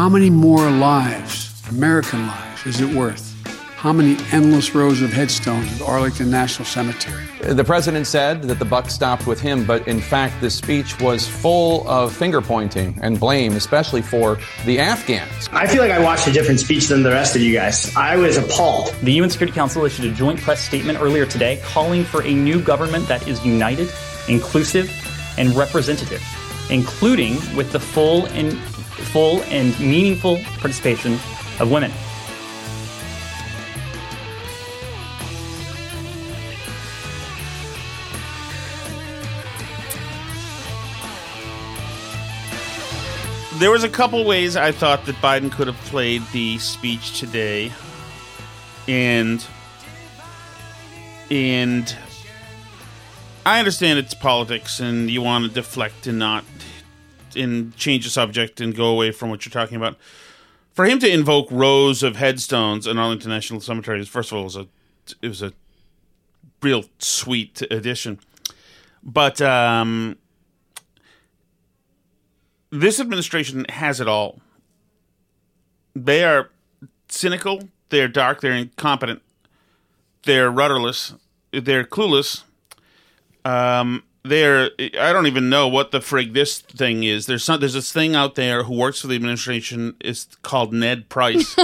How many more lives, American lives, is it worth? How many endless rows of headstones at Arlington National Cemetery? The president said that the buck stopped with him, but in fact, this speech was full of finger pointing and blame, especially for the Afghans. I feel like I watched a different speech than the rest of you guys. I was appalled. The UN Security Council issued a joint press statement earlier today calling for a new government that is united, inclusive, and representative, including with the full and full and meaningful participation of women. There was a couple ways I thought that Biden could have played the speech today, and and I understand it's politics, and you want to deflect and not and change the subject and go away from what you're talking about. For him to invoke rows of headstones in Arlington National Cemetery, first of all, was a it was a real sweet addition. But um, this administration has it all. They are cynical, they're dark, they're incompetent, they're rudderless, they're clueless. Um, they're I don't even know what the frig this thing is. There's some there's this thing out there who works for the administration. It's called Ned Price,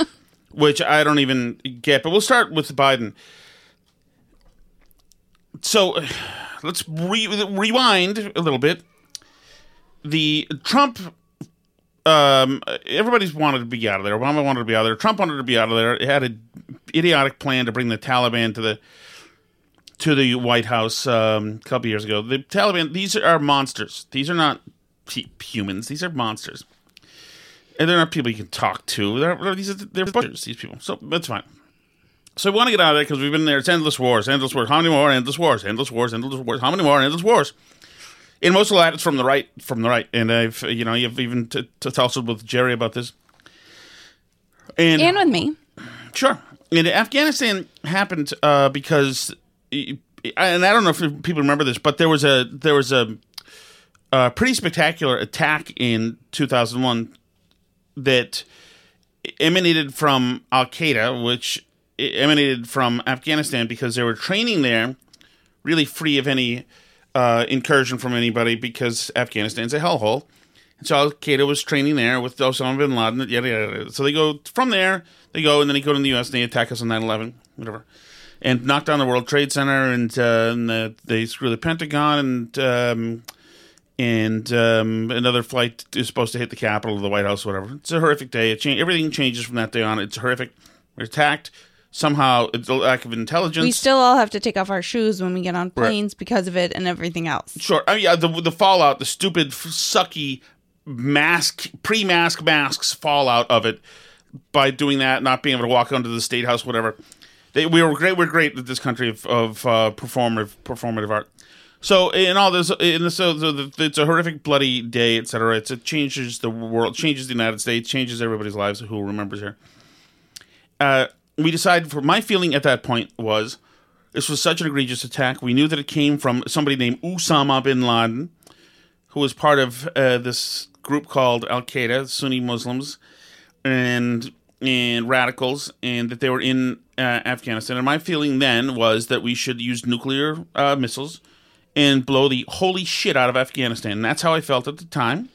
which I don't even get. But we'll start with Biden. So let's re- rewind a little bit. The Trump, um, everybody's wanted to be out of there. Obama wanted to be out of there. Trump wanted to be out of there. It had an idiotic plan to bring the Taliban to the to the White House um, a couple years ago. The Taliban, these are monsters. These are not humans. These are monsters, and they're not people you can talk to. They're these are they're butchers. These people. So that's fine. So we want to get out of there because we've been there. It's endless wars, endless wars. How many more endless wars? Endless wars, endless wars. How many more endless wars? And most of that is from the right, from the right. And I've, you know, you've even t- t- tussled with Jerry about this. And, and with me. Sure. And Afghanistan happened uh, because and I don't know if people remember this, but there was a there was a, a pretty spectacular attack in 2001 that emanated from Al Qaeda, which emanated from Afghanistan because they were training there, really free of any uh, incursion from anybody because Afghanistan's a hellhole. And so Al Qaeda was training there with Osama bin Laden, yada, yada, yada. So they go from there, they go, and then they go to the U.S. and they attack us on 9 11, whatever and knock down the World Trade Center, and, uh, and the, they screw the Pentagon, and um, and um, another flight is supposed to hit the Capitol the White House, whatever. It's a horrific day. It cha- everything changes from that day on. It's horrific. We're attacked. Somehow, it's a lack of intelligence. We still all have to take off our shoes when we get on planes right. because of it and everything else. Sure. I mean, yeah, the the fallout, the stupid, sucky mask pre-mask masks fallout of it by doing that, not being able to walk onto the state house, whatever. They, we were great. We're great at this country of, of uh, performative performative art. So in all this, in this, so the, it's a horrific, bloody day, etc. It changes the world, changes the United States, changes everybody's lives. Who remembers here? Uh, we decided. For my feeling at that point was, this was such an egregious attack. We knew that it came from somebody named Osama bin Laden, who was part of uh, this group called Al Qaeda, Sunni Muslims, and and radicals, and that they were in uh, Afghanistan. And my feeling then was that we should use nuclear uh, missiles and blow the holy shit out of Afghanistan. And that's how I felt at the time.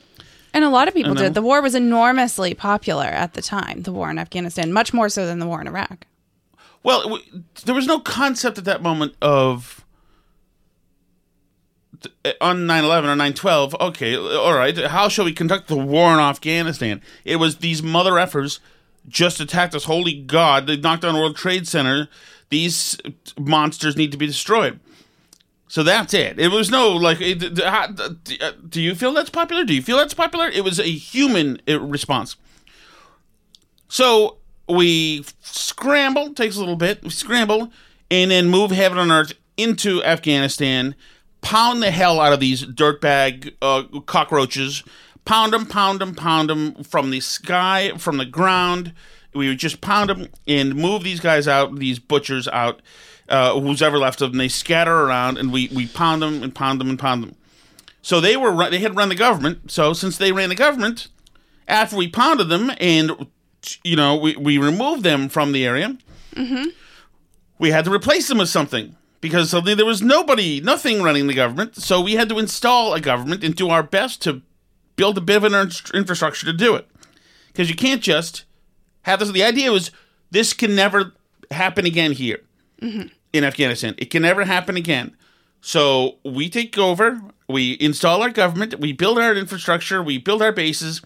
And a lot of people did. The war was enormously popular at the time, the war in Afghanistan, much more so than the war in Iraq. Well, w- there was no concept at that moment of th- on 9/11 or 9/12. Okay, all right. How shall we conduct the war in Afghanistan? It was these mother effers just attacked us. Holy God! They knocked down World Trade Center. These monsters need to be destroyed. So that's it. It was no like. Uh, do you feel that's popular? Do you feel that's popular? It was a human uh, response. So we scramble, takes a little bit, we scramble, and then move heaven and earth into Afghanistan, pound the hell out of these dirtbag uh, cockroaches, pound them, pound them, pound them from the sky, from the ground. We would just pound them and move these guys out, these butchers out, uh, who's ever left of them. They scatter around, and we, we pound them and pound them and pound them. So they were they had run the government. So since they ran the government, after we pounded them and you know we, we removed them from the area, we had to replace them with something because suddenly there was nobody, nothing running the government. So we had to install a government and do our best to build a bit of an infrastructure to do it. Because you can't just have this. The idea was this can never happen again here mm-hmm. in Afghanistan. It can never happen again. So we take over, we install our government, we build our infrastructure, we build our bases,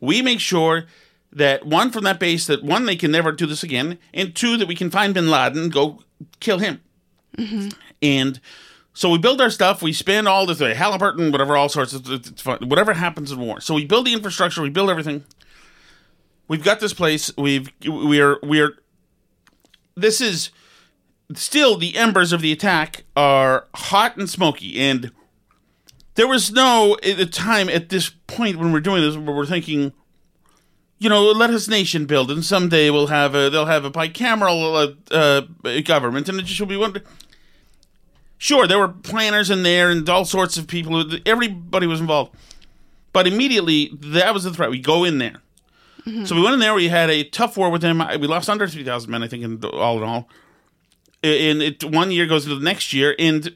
we make sure that one from that base that one they can never do this again, and two that we can find Bin Laden go kill him. Mm-hmm. And so we build our stuff, we spend all this uh, Halliburton, whatever, all sorts of whatever happens in war. So we build the infrastructure, we build everything. We've got this place. We've we're we're this is still the embers of the attack are hot and smoky and there was no at the time at this point when we're doing this where we're thinking you know let us nation build and someday we'll have a they'll have a bicameral uh, uh, government and it just will be one sure there were planners in there and all sorts of people. Everybody was involved. But immediately that was the threat. We go in there. Mm-hmm. So we went in there. We had a tough war with them. We lost under 3000 men i think in all in all. And it one year goes to the next year and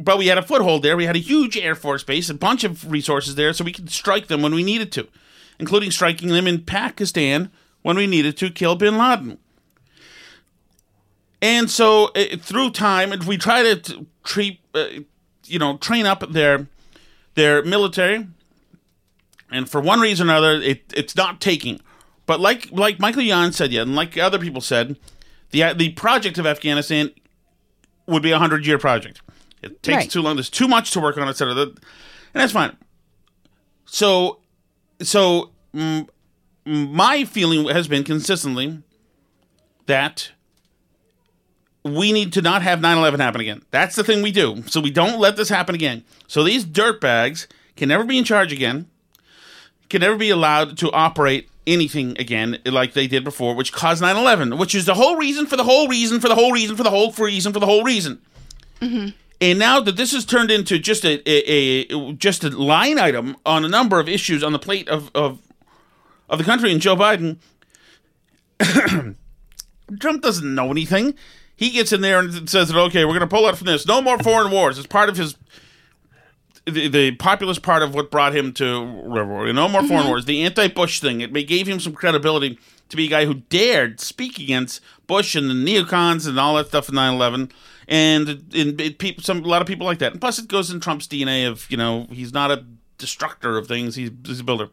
but we had a foothold there. We had a huge air force base a bunch of resources there so we could strike them when we needed to including striking them in pakistan when we needed to kill bin laden and so uh, through time and we try to t- treat uh, you know train up their their military and for one reason or another it, it's not taking but like like michael Yon said yeah and like other people said the the project of Afghanistan would be a hundred year project. It takes Right. too long. There's too much to work on, etc. And that's fine. So, so mm, my feeling has been consistently that we need to not have 9/11 happen again. That's the thing we do. So we don't let this happen again. So these dirtbags can never be in charge again. Can never be allowed to operate anything again like they did before, which caused 9/11, which is the whole reason for the whole reason for the whole reason for the whole reason for the whole reason. Mm-hmm. And now that this has turned into just a, a, a just a line item on a number of issues on the plate of of, of the country, and Joe Biden, Trump doesn't know anything. He gets in there and says that okay, we're going to pull out from this. No more foreign wars. It's part of his the, the populist part of what brought him to River. No more foreign mm-hmm. wars. The anti-Bush thing. It gave him some credibility to be a guy who dared speak against Bush and the neocons and all that stuff in 9/11. And, and it, people, some a lot of people like that. And plus, it goes in Trump's DNA of you know he's not a destructor of things. He's, he's a builder.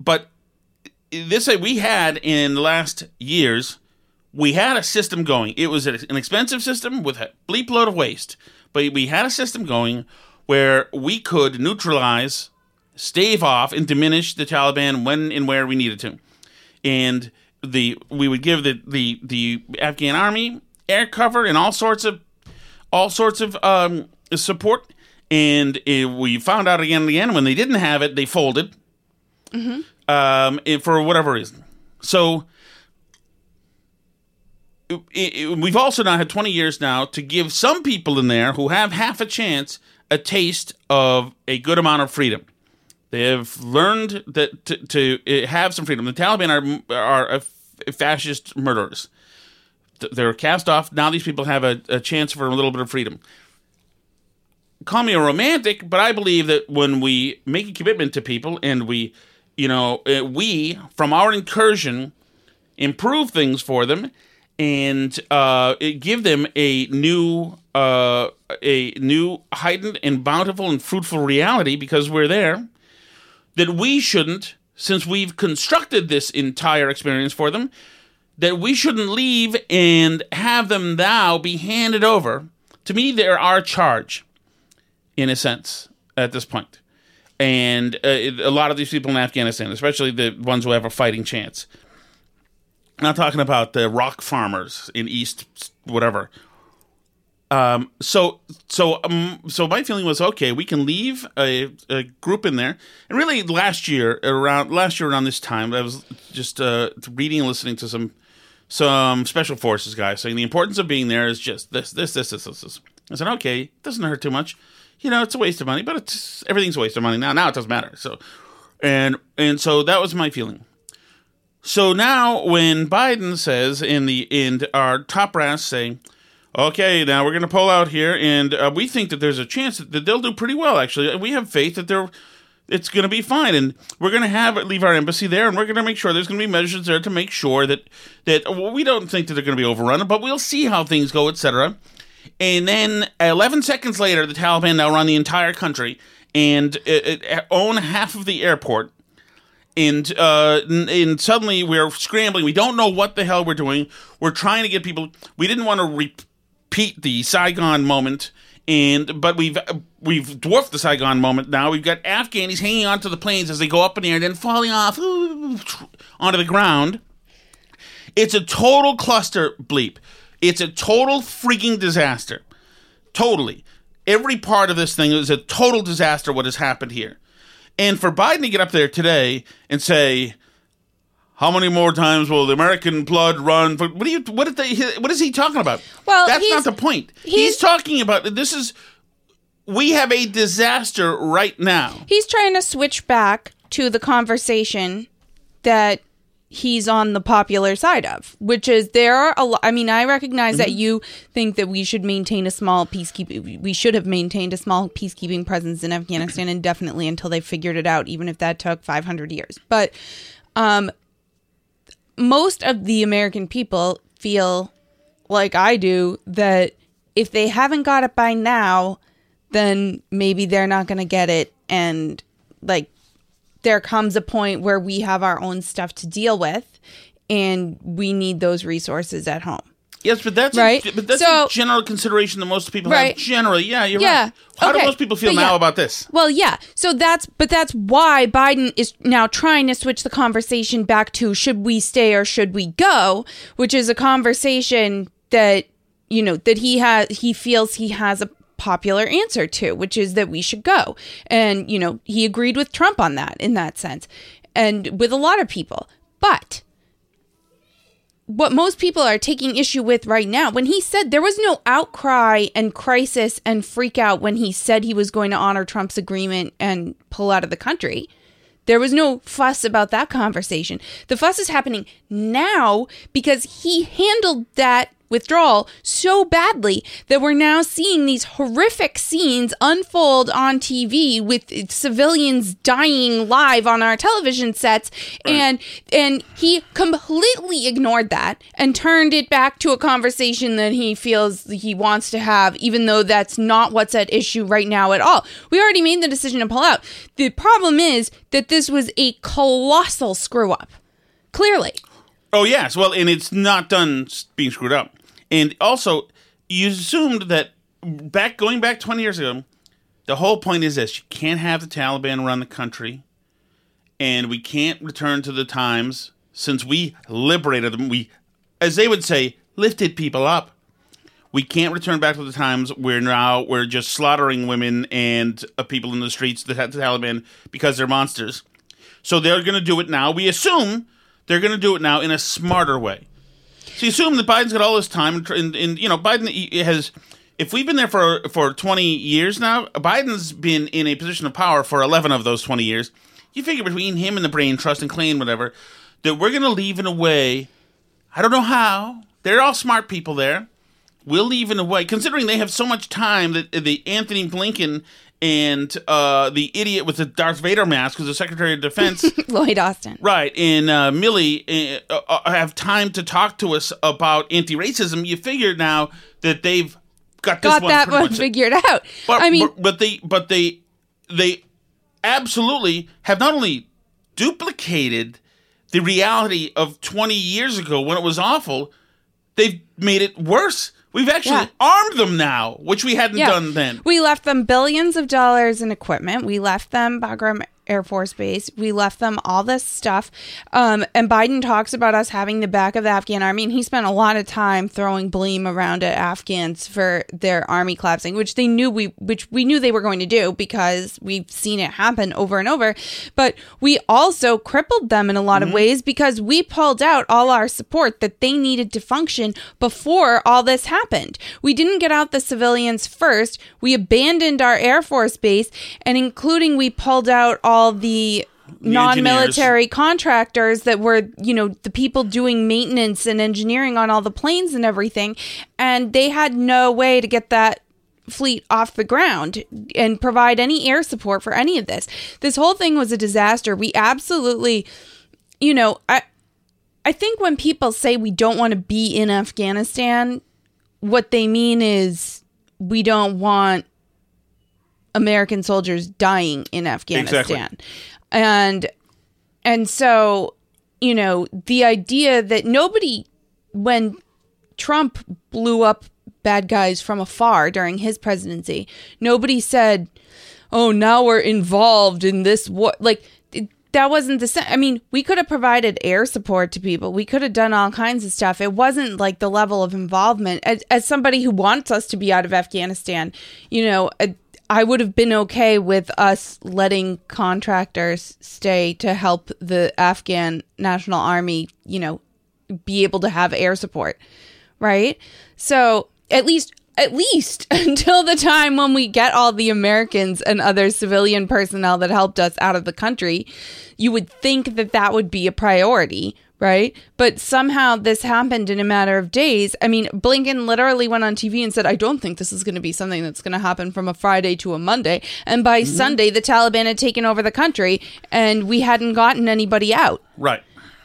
But this we had in the last years we had a system going. It was an expensive system with a bleep load of waste, but we had a system going where we could neutralize stave off and diminish the Taliban when and where we needed to, and the we would give the the the Afghan army air cover and all sorts of all sorts of um, support. And it, we found out again and again when they didn't have it, they folded um, it- for whatever reason. So we've also now had 20 years now to give some people in there who have half a chance a taste of a good amount of freedom. They have learned that to, to uh, have some freedom. The Taliban are are fascist murderers. They're cast off. Now these people have a, a chance for a little bit of freedom. Call me a romantic, but I believe that when we make a commitment to people and we, you know, uh, we from our incursion improve things for them and uh, give them a new uh, a new heightened and bountiful and fruitful reality because we're there that we shouldn't since we've constructed this entire experience for them that we shouldn't leave and have them now be handed over. To me they're our charge in a sense at this point. And uh, a lot of these people in afghanistan especially the ones who have a fighting chance not talking about the rock farmers in East whatever. Um, so so um, so my feeling was okay. We can leave a, a group in there, and really last year around last year around this time, I was just uh, reading and listening to some some special forces guys saying the importance of being there is just this this this this this. this. I said okay, it doesn't hurt too much. You know, it's a waste of money, but it's everything's a waste of money now. Now it doesn't matter. So, and and so that was my feeling. So now, when Biden says in the in our top brass say, "Okay, now we're going to pull out here, and uh, we think that there's a chance that, they'll do pretty well. Actually, we have faith that they're it's going to be fine, and we're going to have leave our embassy there, and we're going to make sure there's going to be measures there to make sure that that well, we don't think that they're going to be overrun, but we'll see how things go, etc." And then 11 seconds later, the Taliban now run the entire country and uh, uh, own half of the airport and uh, and suddenly we're scrambling. We don't know what the hell we're doing. We're trying to get people. We didn't want to repeat the Saigon moment, and but we've we've dwarfed the Saigon moment now. We've got Afghanis hanging onto the planes as they go up in the air, and then falling off ooh, onto the ground. It's a total cluster bleep. It's a total freaking disaster. Totally. Every part of this thing is a total disaster what has happened here. And for Biden to get up there today and say, "How many more times will the American blood run?" For, what do you? What did they? What is he talking about? Well, that's not the point. He's, he's- talking about this is. We have a disaster right now. He's trying to switch back to the conversation that he's on the popular side of, which is there are a lot. I mean, I recognize that you think that we should maintain a small peacekeeping. We should have maintained a small peacekeeping presence in Afghanistan indefinitely until they figured it out, even if that took 500 years. But um, most of the American people feel like I do that if they haven't got it by now, then maybe they're not going to get it. And like, there comes a point where we have our own stuff to deal with and we need those resources at home. Yes, but that's Right. A, but that's So- a general consideration that most people Right. have. Generally, yeah, you're Yeah. right. How do most people feel But now yeah. about this? Well, yeah. So that's, but that's why Biden is now trying to switch the conversation back to should we stay or should we go, which is a conversation that, you know, that he has, he feels he has a popular answer to, which is that we should go. And, you know, he agreed with Trump on that in that sense and with a lot of people. But what most people are taking issue with right now when he said there was no outcry and crisis and freak out when he said he was going to honor Trump's agreement and pull out of the country. There was no fuss about that conversation. The fuss is happening now because he handled that withdrawal so badly that we're now seeing these horrific scenes unfold on TV with civilians dying live on our television sets and and he completely ignored that and turned it back to a conversation that he feels he wants to have even though that's not what's at issue right now at all. We already made the decision to pull out. The problem is that this was a colossal screw up. Clearly. Oh yes, well, and it's not done being screwed up. And also, you assumed that back going back twenty years ago, the whole point is this: you can't have the Taliban run the country, and we can't return to the times since we liberated them. We, as they would say, lifted people up. We can't return back to the times where now we're just slaughtering women and uh, people in the streets, the, the Taliban, because they're monsters. So they're going to do it now. We assume they're going to do it now in a smarter way. So you assume that Biden's got all this time, and, and, you know Biden has. If we've been there for for twenty years now, Biden's been in a position of power for eleven of those twenty years. You figure between him and the brain trust and Klain, whatever, that we're going to leave in a way. I don't know how. They're all smart people there. We'll leave in a way, considering they have so much time that the Anthony Blinken and uh, the idiot with the Darth Vader mask, who's the Secretary of Defense, Lloyd Austin. Right, and uh, Milley uh, uh, have time to talk to us about anti-racism. You figure now that they've got this Got one that one figured out. But, I mean, but, but they but they they absolutely have not only duplicated the reality of 20 years ago when it was awful, they've made it worse. We've actually Yeah. armed them now, which we hadn't Yeah. done then. We left them billions of dollars in equipment. We left them Bagram Air Force Base. We left them all this stuff. Um, and Biden talks about us having the back of the Afghan army. And he spent a lot of time throwing blame around at Afghans for their army collapsing, which they knew we, which we knew they were going to do because we've seen it happen over and over. But we also crippled them in a lot of ways because we pulled out all our support that they needed to function before all this happened. We didn't get out the civilians first. We abandoned our Air Force base, and including we pulled out all the non-military contractors that were you know the people doing maintenance and engineering on all the planes and everything and they had no way to get that fleet off the ground and provide any air support for any of this. This whole thing was a disaster. We absolutely you know i i think when people say we don't want to be in afghanistan what they mean is we don't want American soldiers dying in Afghanistan. And and so, you know, the idea that nobody when Trump blew up bad guys from afar during his presidency, nobody said, "Oh, now we're involved in this war." Like that wasn't the same. I mean, we could have provided air support to people. We could have done all kinds of stuff. It wasn't like the level of involvement. As, as somebody who wants us to be out of Afghanistan, you know, I, would have been okay with us letting contractors stay to help the Afghan National Army, you know, be able to have air support, right? So at least at least until the time when we get all the Americans and other civilian personnel that helped us out of the country, you would think that that would be a priority, right? But somehow this happened in a matter of days. I mean, Blinken literally went on TV and said, I don't think this is going to be something that's going to happen from a Friday to a Monday. And by Sunday, the Taliban had taken over the country and we hadn't gotten anybody out. Right,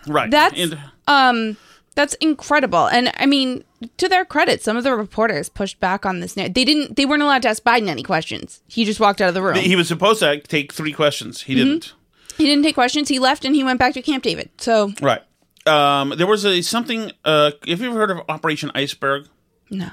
right. That's And- um that's incredible. And I mean, to their credit, some of the reporters pushed back on this. They didn't. They weren't allowed to ask Biden any questions. He just walked out of the room. he was supposed to take three questions. He didn't. He didn't take questions. He left and he went back to Camp David. So Right. Um, there was a something. Uh, have you ever heard of Operation Iceberg? no.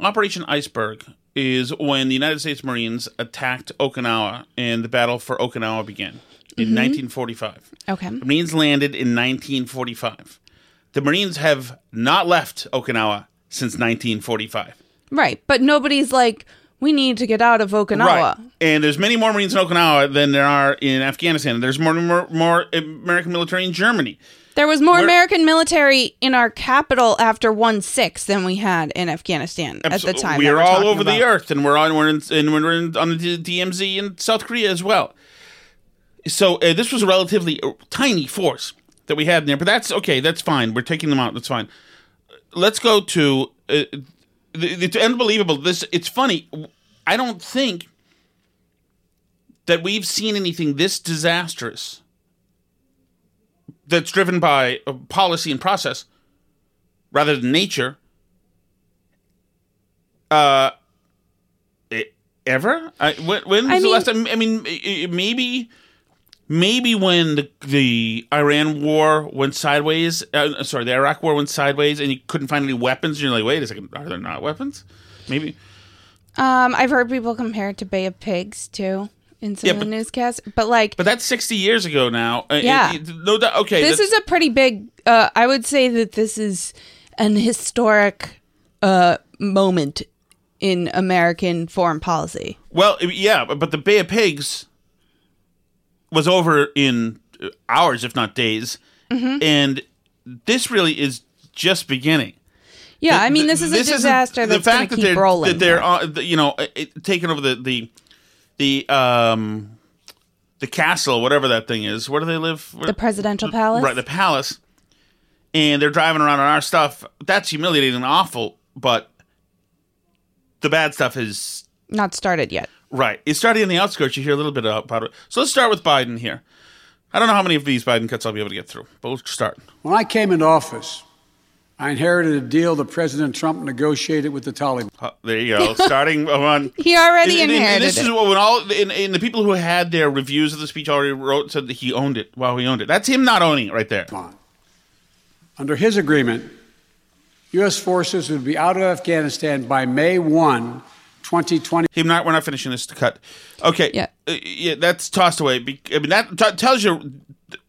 Operation Iceberg is when the United States Marines attacked Okinawa and the battle for Okinawa began in 1945. Okay. The Marines landed in 1945. The Marines have not left Okinawa since 1945. Right. But nobody's like, we need to get out of Okinawa. Right. And there's many more Marines in Okinawa than there are in Afghanistan. There's more more, more American military in Germany. There was more We're- American military in our capital after 1 6 than we had in Afghanistan at the time. We are all over the earth, and we're on we're in, and we're in, on the DMZ in South Korea as well. So uh, this was a relatively uh, tiny force that we had in there, but that's okay. That's fine. We're taking them out. That's fine. Let's go to uh, it's unbelievable. This it's funny. I don't think that we've seen anything this disastrous that's driven by policy and process rather than nature uh ever? I, when, when was I the mean- last time i mean maybe maybe when the, the iran war went sideways uh, sorry the iraq war went sideways and you couldn't find any weapons you're like wait a second are there not weapons? Maybe. Um, I've heard people compare it to Bay of Pigs too in some Yeah, of the but- newscasts, but like But that's 60 years ago now. Uh, Yeah. it- it- no doubt. Okay. this is a pretty big. Uh, I would say that this is an historic uh, moment in American foreign policy. Well, yeah, but- the Bay of Pigs was over in hours, if not days, Mhm. and this really is just beginning. Yeah, The- I mean, this is a disaster the that's going fact that they're, rolling. That they're, uh, you know, taking over the the the um the castle, whatever that thing is. Where do they live? Where- the presidential palace. Right, the palace. And they're driving around on our stuff. That's humiliating and awful, but the bad stuff is Not started yet. right. It's starting in the outskirts. You hear a little bit about it. So let's start with Biden here. I don't know how many of these Biden cuts I'll be able to get through, but we'll start. When I came into office, I inherited a deal that President Trump negotiated with the Taliban. Uh, there you go. Starting on. He already And- and- and this is what when all and, and the people who had their reviews of the speech already wrote said that he owned it. Wow, he owned it. That's him not owning it right there. Under his agreement, U.S. forces would be out of Afghanistan by May 1, 2020. Him not. We're not finishing this to cut. Okay. Yeah. yeah. That's tossed away. Be- I mean, that t- tells you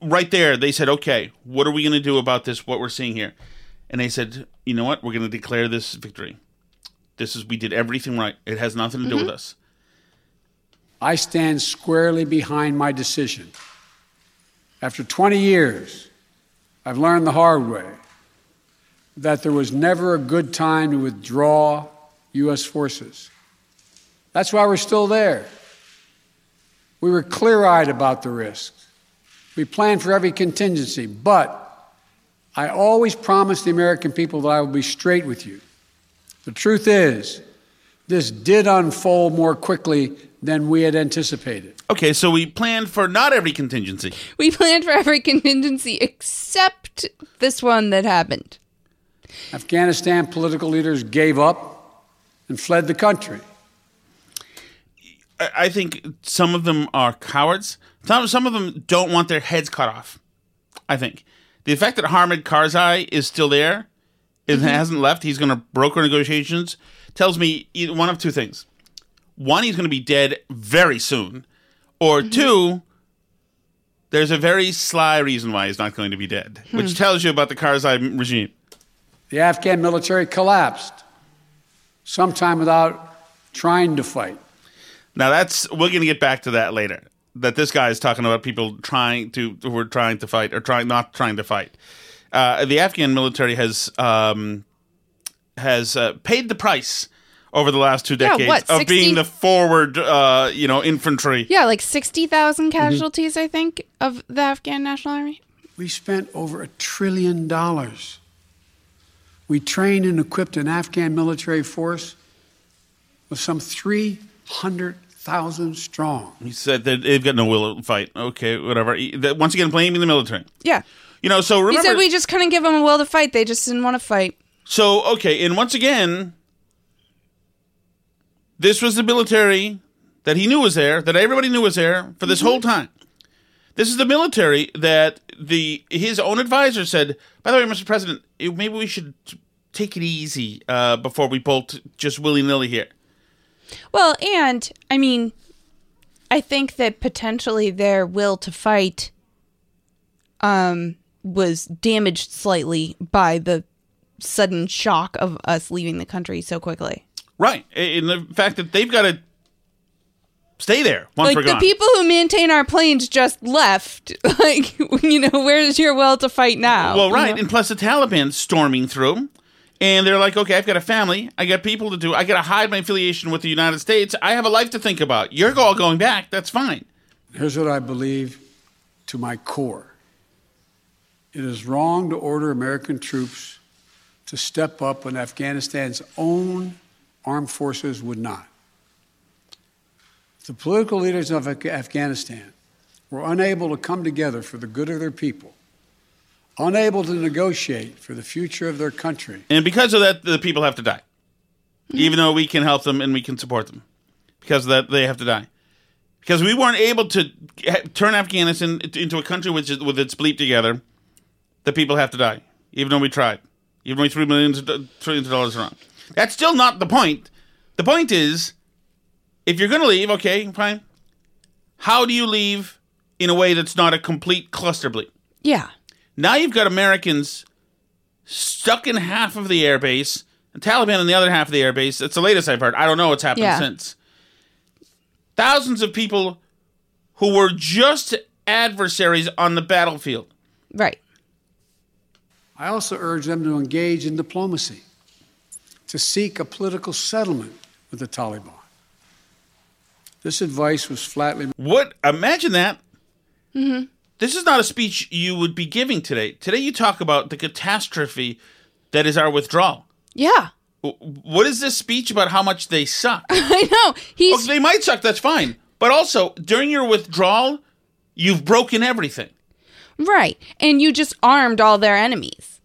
right there. They said, "Okay, what are we going to do about this? What we're seeing here?" And they said, "You know what? We're going to declare this victory. This is we did everything right. It has nothing to do with mm-hmm. us." I stand squarely behind my decision. After 20 years, I've learned the hard way that there was never a good time to withdraw U.S. forces. That's why we're still there. We were clear eyed about the risks. We planned for every contingency, but I always promised the American people that I would be straight with you. The truth is, this did unfold more quickly than we had anticipated. Okay, so we planned for not every contingency. We planned for every contingency except this one that happened. Afghanistan political leaders gave up and fled the country. I I think some of them are cowards. Some some of them don't want their heads cut off. I think the fact that Hamid Karzai is still there, and Mm-hmm. hasn't left, he's going to broker negotiations, tells me one of two things: one, he's going to be dead very soon, or Mm-hmm. two, there's a very sly reason why he's not going to be dead, which Hmm. tells you about the Karzai regime. The Afghan military collapsed, sometime without trying to fight. Now that's we're going to get back to that later. That this guy is talking about people trying to who are trying to fight or trying not trying to fight. Uh, the Afghan military has um, has uh, paid the price over the last two Yeah, decades what, of being the forward, uh, you know, infantry. Yeah, like 60,000 Mm-hmm. casualties, I think, of the Afghan National Army. We spent over a trillion dollars. We trained and equipped an Afghan military force with some 300,000 strong. He said that they've got no will to fight. Okay, whatever. He- that- Once again, blaming the military. Yeah. You know, so remember. he said we just couldn't give them a will to fight. They just didn't want to fight. So okay, and once again, this was the military that he knew was there, that everybody knew was there for this whole time. This is the military that the his own advisor said. By the way, Mr. President, maybe we should take it easy uh, before we bolt just willy nilly here. Well, and I mean, I think that potentially their will to fight um, was damaged slightly by the sudden shock of us leaving the country so quickly. Right, And the fact that they've got to stay there like the people who maintain our planes just left. Like, you know, where's your will to fight now? Well, You right, know? and plus the Taliban storming through, and they're like, "Okay, I've got a family, I got people to do, I got to hide my affiliation with the United States. I have a life to think about. You're all going back. That's fine." Here's what I believe to my core it is wrong to order American troops to step up when Afghanistan's own armed forces would not. The political leaders of Afghanistan were unable to come together for the good of their people, unable to negotiate for the future of their country. And because of that, the people have to die, hmm. even though we can help them and we can support them. Because of that, they have to die. Because we weren't able to turn Afghanistan into a country which is, with its bleep together. The people have to die, even though we tried, even though we threw millions of trillions of dollars around. That's still not the point. The point is, if you're going to leave, okay, fine. How do you leave in a way that's not a complete cluster bleep? Yeah. Now you've got Americans stuck in half of the airbase, and Taliban in the other half of the airbase. It's the latest I've heard. I don't know what's happened Yeah. since. Thousands of people who were just adversaries on the battlefield. Right. I also urge them to engage in diplomacy, to seek a political settlement with the Taliban. This advice was flatly What? Imagine that. Mm-hmm. This is not a speech you would be giving today. Today you talk about the catastrophe that is our withdrawal. Yeah. What is this speech about how much they suck? I know. He's Oh, they might suck, that's fine. But also, during your withdrawal, you've broken everything. right. And you just armed all their enemies.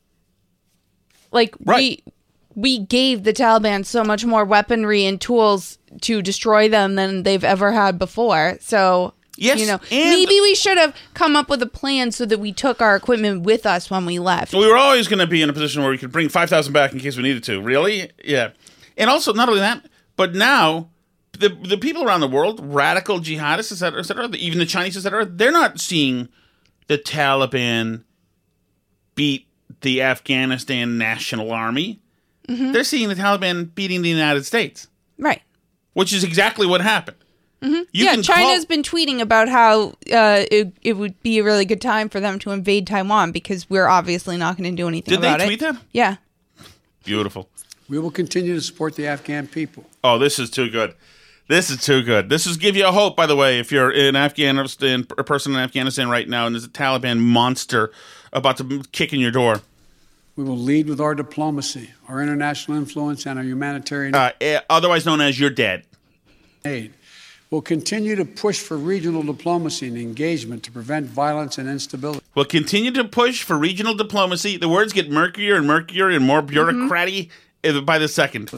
Like Right. we we gave the Taliban so much more weaponry and tools to destroy them than they've ever had before. So Yes, you know, maybe we should have come up with a plan so that we took our equipment with us when we left. We were always going to be in a position where we could bring 5,000 back in case we needed to. Really? Yeah. And also, not only that, but now the the people around the world, radical jihadists, et cetera, et cetera, even the Chinese, et cetera, they're not seeing the Taliban beat the Afghanistan National Army. Mm-hmm. They're seeing the Taliban beating the United States, Right. which is exactly what happened. You Mm-hmm. yeah, can China's call- been tweeting about how uh, it, it would be a really good time for them to invade Taiwan because we're obviously not going to do anything Did they about it. tweet that? Yeah. Beautiful. We will continue to support the Afghan people. Oh, this is too good. This is too good. This is give you a hope, by the way, if you're in Afghanistan, a person in Afghanistan right now, and there's a Taliban monster about to kick in your door. We will lead with our diplomacy, our international influence, and our humanitarian Uh, eh, otherwise known as you're dead. aid. We'll continue to push for regional diplomacy and engagement to prevent violence and instability. We'll continue to push for regional diplomacy. The words get murkier and murkier and more bureaucratic eh, by the second.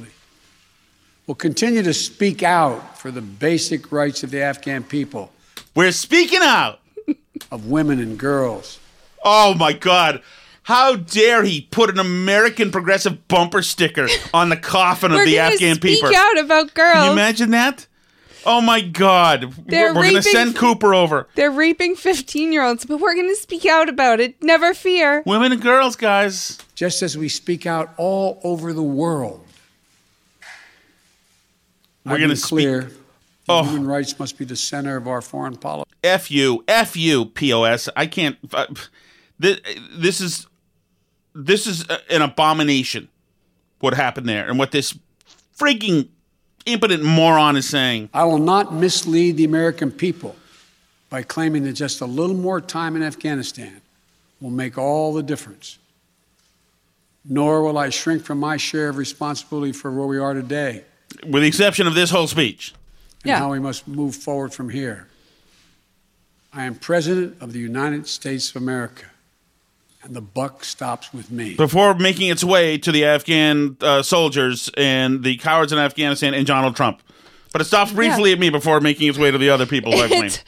We'll continue to speak out for the basic rights of the Afghan people, We're speaking out. of women and girls. Oh my God. How dare he put an American progressive bumper sticker on the coffin of the gonna Afghan speak people? out about girls. Can you imagine that? Oh my God. They're we're we're going to send Cooper over. They're raping 15 year olds, but we're going to speak out about it. Never fear. Women and girls, guys. just as we speak out all over the world. We're gonna been speak- clear. Oh. Human rights must be the center of our foreign policy. F you, F you, POS. I can't. Uh, this, this is this is an abomination. What happened there, and what this freaking impotent moron is saying. I will not mislead the American people by claiming that just a little more time in Afghanistan will make all the difference. Nor will I shrink from my share of responsibility for where we are today With the exception of this whole speech. and Yeah. how we must move forward from here. I am President of the United States of America, and the buck stops with me. Before making its way to the Afghan uh, soldiers and the cowards in Afghanistan and Donald Trump. But it stops briefly at me before making its way to the other people. I blame.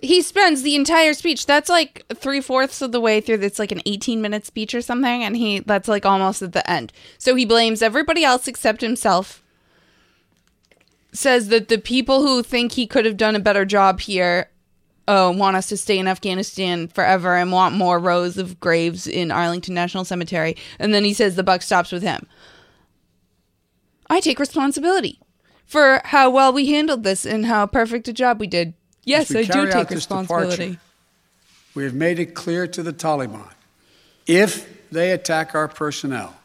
He spends the entire speech. That's like three fourths of the way through. It's like an 18 minute speech or something, and he that's like almost at the end. So he blames everybody else except himself. Says that the people who think he could have done a better job here uh, want us to stay in Afghanistan forever and want more rows of graves in Arlington National Cemetery. And then he says the buck stops with him. I take responsibility for how well we handled this and how perfect a job we did. Yes, we I do take responsibility. departure, We have made it clear to the Taliban if they attack our personnel,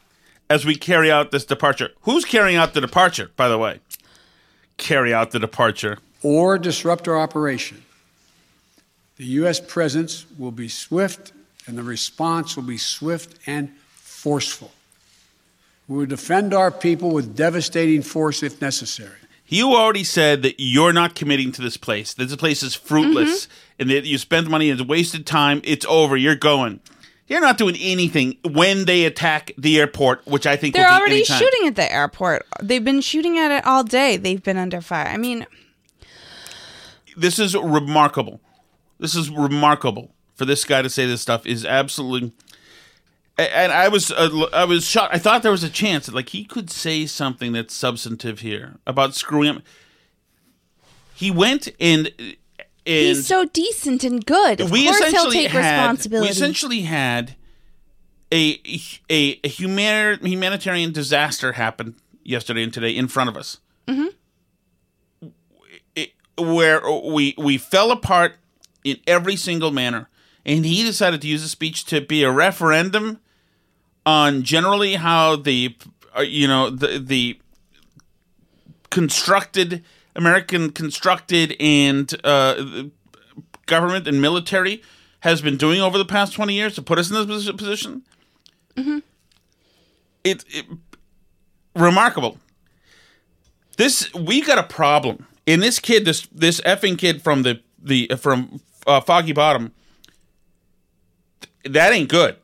As we carry out this departure. Who's carrying out the departure, by the way? Carry out the departure. or disrupt our operation, the U.S. presence will be swift and the response will be swift and forceful. We will defend our people with devastating force if necessary. You already said that you're not committing to this place. This place is fruitless, mm-hmm. and that you spend money and it's wasted time. It's over. You're going. You're not doing anything when they attack the airport, which I think They're will be already anytime. shooting at the airport. They've been shooting at it all day. They've been under fire. I mean, This is remarkable. This is remarkable for this guy to say this stuff is absolutely. And I was uh, I was shocked. I thought there was a chance that like he could say something that's substantive here about screwing up. He went and and He's so decent and good. Of we course, he'll essentially take had responsibility. we essentially had a a, a humanitarian humanitarian disaster happen yesterday and today in front of us. It- where we we fell apart in every single manner, and he decided to use the speech to be a referendum on generally how the uh, you know the the constructed American constructed and uh, government and military has been doing over the past 20 years to put us in this posi- position. It, it remarkable. This we got a problem. And this kid, this this effing kid from the the from uh, Foggy Bottom, that ain't good.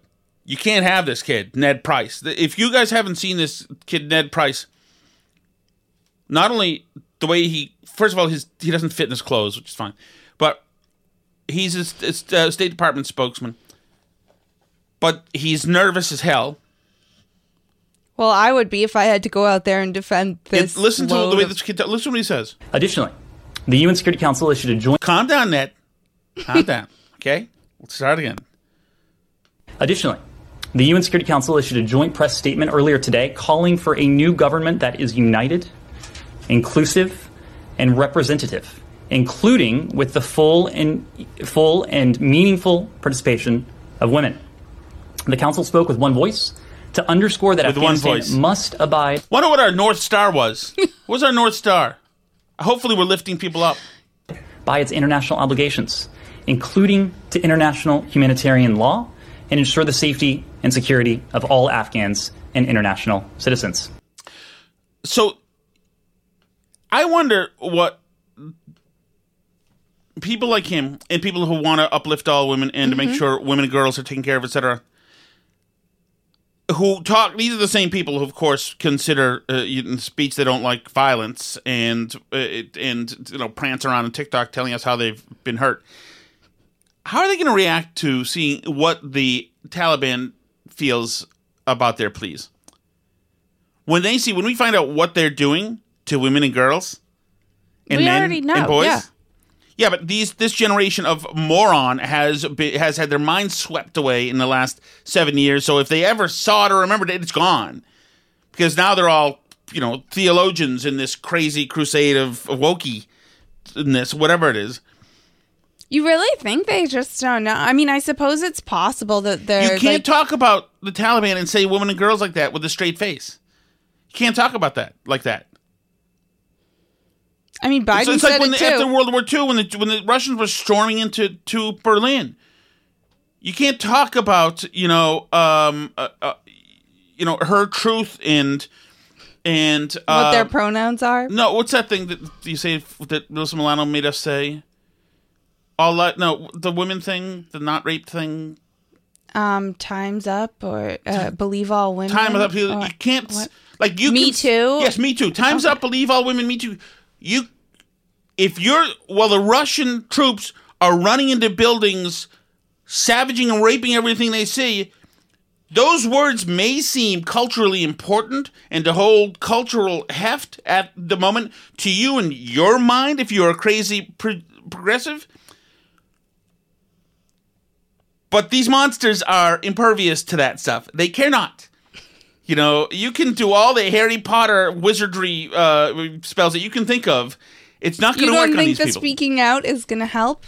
You can't have this kid, Ned Price. If you guys haven't seen this kid, Ned Price, not only the way he, first of all, his he doesn't fit in his clothes, which is fine, but he's a, st- uh, State Department spokesman. But he's nervous as hell. well, I would be if I had to go out there and defend this. And listen to load the way this kid. Listen to what he says. Additionally, the UN Security Council issued a joint. Calm down, Ned. Calm down. Okay, let's start again. Additionally, the UN Security Council issued a joint press statement earlier today calling for a new government that is united, inclusive, and representative, including with the full and full and meaningful participation of women. The council spoke with one voice to underscore that With one Afghanistan voice. must abide Wonder what our North Star was. what was our North Star? Hopefully, we're lifting people up. by its international obligations, including to international humanitarian law, and ensure the safety and security of all Afghans and international citizens. So, I wonder what people like him and people who want to uplift all women and to make sure women and girls are taken care of, etc. Who talk? These are the same people who, of course, consider uh, in speech they don't like violence and uh, and you know prance around on TikTok telling us how they've been hurt. How are they going to react to seeing what the Taliban feels about their pleas? When they see, when we find out what they're doing to women and girls and We men already know, and boys, yeah. yeah, but these this generation of moron has be, has had their minds swept away in the last seven years. So if they ever saw it or remembered it, it's gone because now they're all you know theologians in this crazy crusade of, of wokey in this whatever it is. You really think they just don't know? I mean, I suppose it's possible that they're. You can't like, talk about the Taliban and say women and girls like that with a straight face. You can't talk about that like that. I mean, Biden It's, it's said like when it the, after World War II, when the when the Russians were storming into to Berlin, you can't talk about you know um uh, uh, you know her truth and and what uh, their pronouns are. no what's that thing that you say that Melissa Milano made us say? All that no the women thing, the not rape thing. Um, times up or uh, believe all women. Time up. You, or- you can't what? like you. Me can- Too? Yes, me too. Times up. Believe all women. Me too. You, if you're well, the Russian troops are running into buildings, savaging and raping everything they see. Those words may seem culturally important and to hold cultural heft at the moment to you in your mind if you're a crazy pro- progressive. But these monsters are impervious to that stuff. They care not. You know, you can do all the Harry Potter wizardry uh, spells that you can think of. It's not going to work on don't on think these the speaking out is going to help?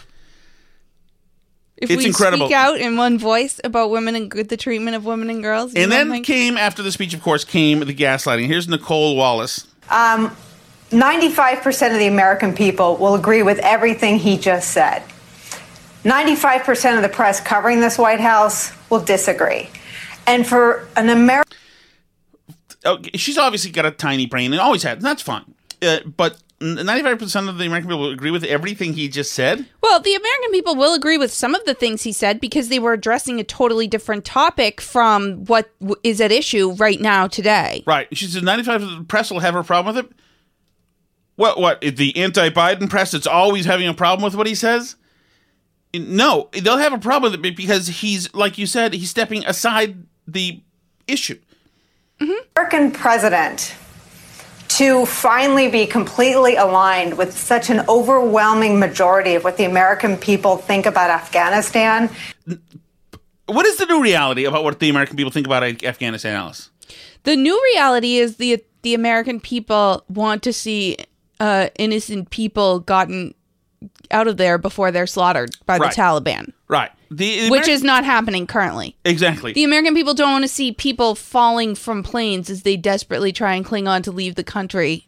If It's we incredible. speak out in one voice about women and the treatment of women and girls, you and then think- came after the speech, of course, came the gaslighting. Here's Nicolle Wallace. Um, 95% of the American people will agree with everything he just said. 95% of the press covering this White House will disagree. And for an American Oh, she's obviously got a tiny brain and always had. And that's fine. Uh, but 95% of the American people will agree with everything he just said. Well, the American people will agree with some of the things he said because they were addressing a totally different topic from what is at issue right now today. Right. She says 95% of the press will have a problem with it. What, what, the anti Biden press that's always having a problem with what he says? No, they'll have a problem with it because he's, like you said, he's stepping aside the issue. American president to finally be completely aligned with such an overwhelming majority of what the American people think about Afghanistan. What is the new reality about what the American people think about Afghanistan, Alice? The new reality is the the American people want to see uh, innocent people gotten out of there before they're slaughtered by the Taliban, Right. The, the which Ameri- is not happening currently. exactly. The American people don't want to see people falling from planes as they desperately try and cling on to leave the country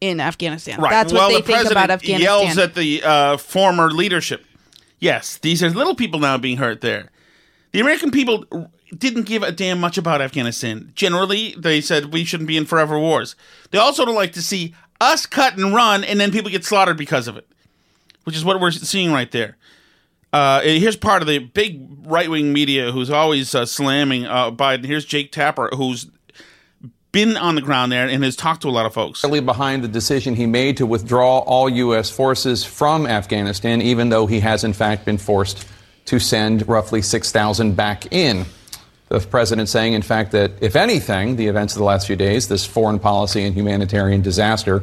in Afghanistan. Right. That's well, what they the think president about Afghanistan. yells at the uh, former leadership. Yes, these are little people now being hurt there. The American people didn't give a damn much about Afghanistan. Generally, they said we shouldn't be in forever wars. They also don't like to see us cut and run, and then people get slaughtered because of it, which is what we're seeing right there. Uh, here's part of the big right wing media who's always uh, slamming uh, Biden. Here's Jake Tapper, who's been on the ground there and has talked to a lot of folks. Behind the decision he made to withdraw all U.S. forces from Afghanistan, even though he has in fact been forced to send roughly 6,000 back in. The president saying, in fact, that if anything, the events of the last few days, this foreign policy and humanitarian disaster,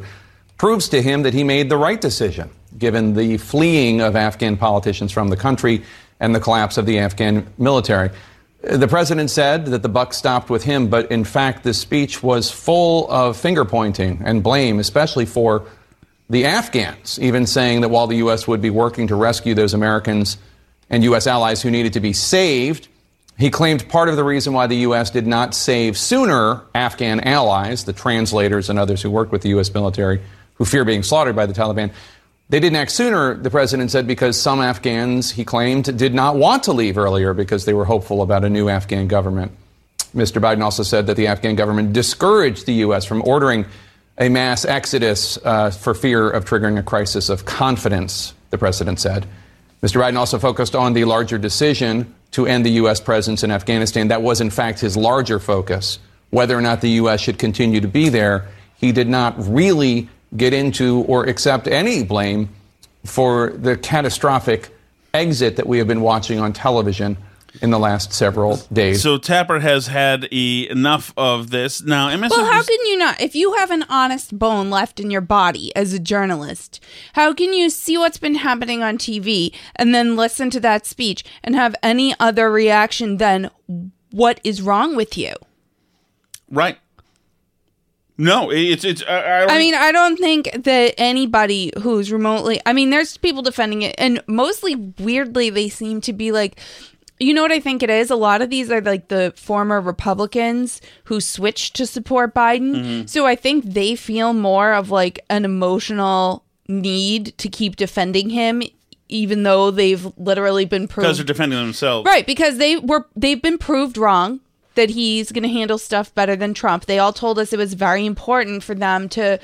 proves to him that he made the right decision, given the fleeing of Afghan politicians from the country and the collapse of the Afghan military. The president said that the buck stopped with him, but in fact, this speech was full of finger pointing and blame, especially for the Afghans, even saying that while the U.S. would be working to rescue those Americans and U.S. allies who needed to be saved, he claimed part of the reason why the U.S. did not save sooner Afghan allies, the translators and others who worked with the U.S. military who fear being slaughtered by the Taliban, they didn't act sooner, the president said, because some Afghans, he claimed, did not want to leave earlier because they were hopeful about a new Afghan government. Mr. Biden also said that the Afghan government discouraged the U.S. from ordering a mass exodus uh, for fear of triggering a crisis of confidence, the president said. Mr. Biden also focused on the larger decision to end the U.S. presence in Afghanistan. That was, in fact, his larger focus. Whether or not the U.S. should continue to be there, he did not really get into or accept any blame for the catastrophic exit that we have been watching on television in the last several days. So Tapper has had e- enough of this. Now, MSNBC Well, how can you not? If you have an honest bone left in your body as a journalist, how can you see what's been happening on TV and then listen to that speech and have any other reaction than what is wrong with you? right? No, it's it's. I, I, I mean, I don't think that anybody who's remotely, I mean, there's people defending it, and mostly weirdly, they seem to be like, you know what I think it is? A lot of these are like the former Republicans who switched to support Biden. Mm-hmm. So I think they feel more of like an emotional need to keep defending him, even though they've literally been proved because they're defending themselves, Right, because they were they've been proved wrong that he's going to handle stuff better than Trump. They all told us it was very important for them to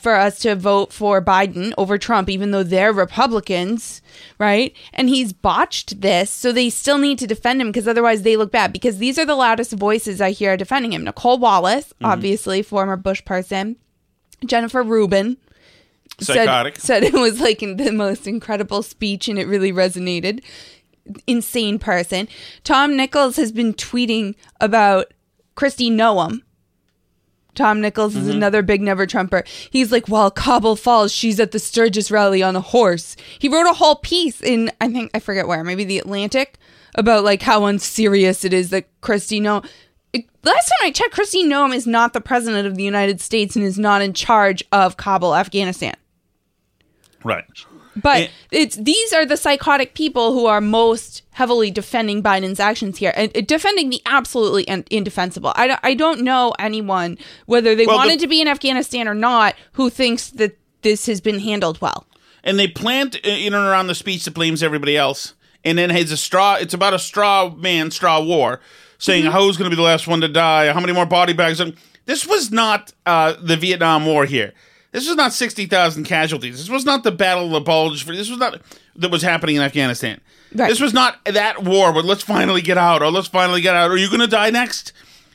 for us to vote for Biden over Trump even though they're Republicans, right? And he's botched this, so they still need to defend him because otherwise they look bad because these are the loudest voices I hear defending him. Nicolle Wallace, mm-hmm. obviously former Bush person, Jennifer Rubin, Psychotic. Said, said it was like the most incredible speech and it really resonated. Insane person. Tom Nichols has been tweeting about Kristi Noem. Tom Nichols is mm-hmm. another big never Trumper. He's like, while Kabul falls, she's at the Sturgis rally on a horse. He wrote a whole piece in, I think, I forget where, maybe the Atlantic, about like how unserious it is that Kristi Noem. Last time I checked, Kristi Noem is not the president of the United States and is not in charge of Kabul, Afghanistan. right? But And- it's these are the psychotic people who are most heavily defending Biden's actions here and and defending the absolutely in- indefensible. I don't, I don't know anyone whether they Well, the- wanted to be in Afghanistan or not who thinks that this has been handled well. and they plant uh, in and around the speech that blames everybody else, and then has a straw. It's about a straw man, straw war, saying Mm-hmm. who's going to be the last one to die, how many more body bags. And this was not uh, the Vietnam War here. This was not sixty thousand casualties. This was not the Battle of the Bulge. This was not that was happening in Afghanistan. Right. This was not that war. But let's finally get out. Or let's finally get out. Are you going to die next?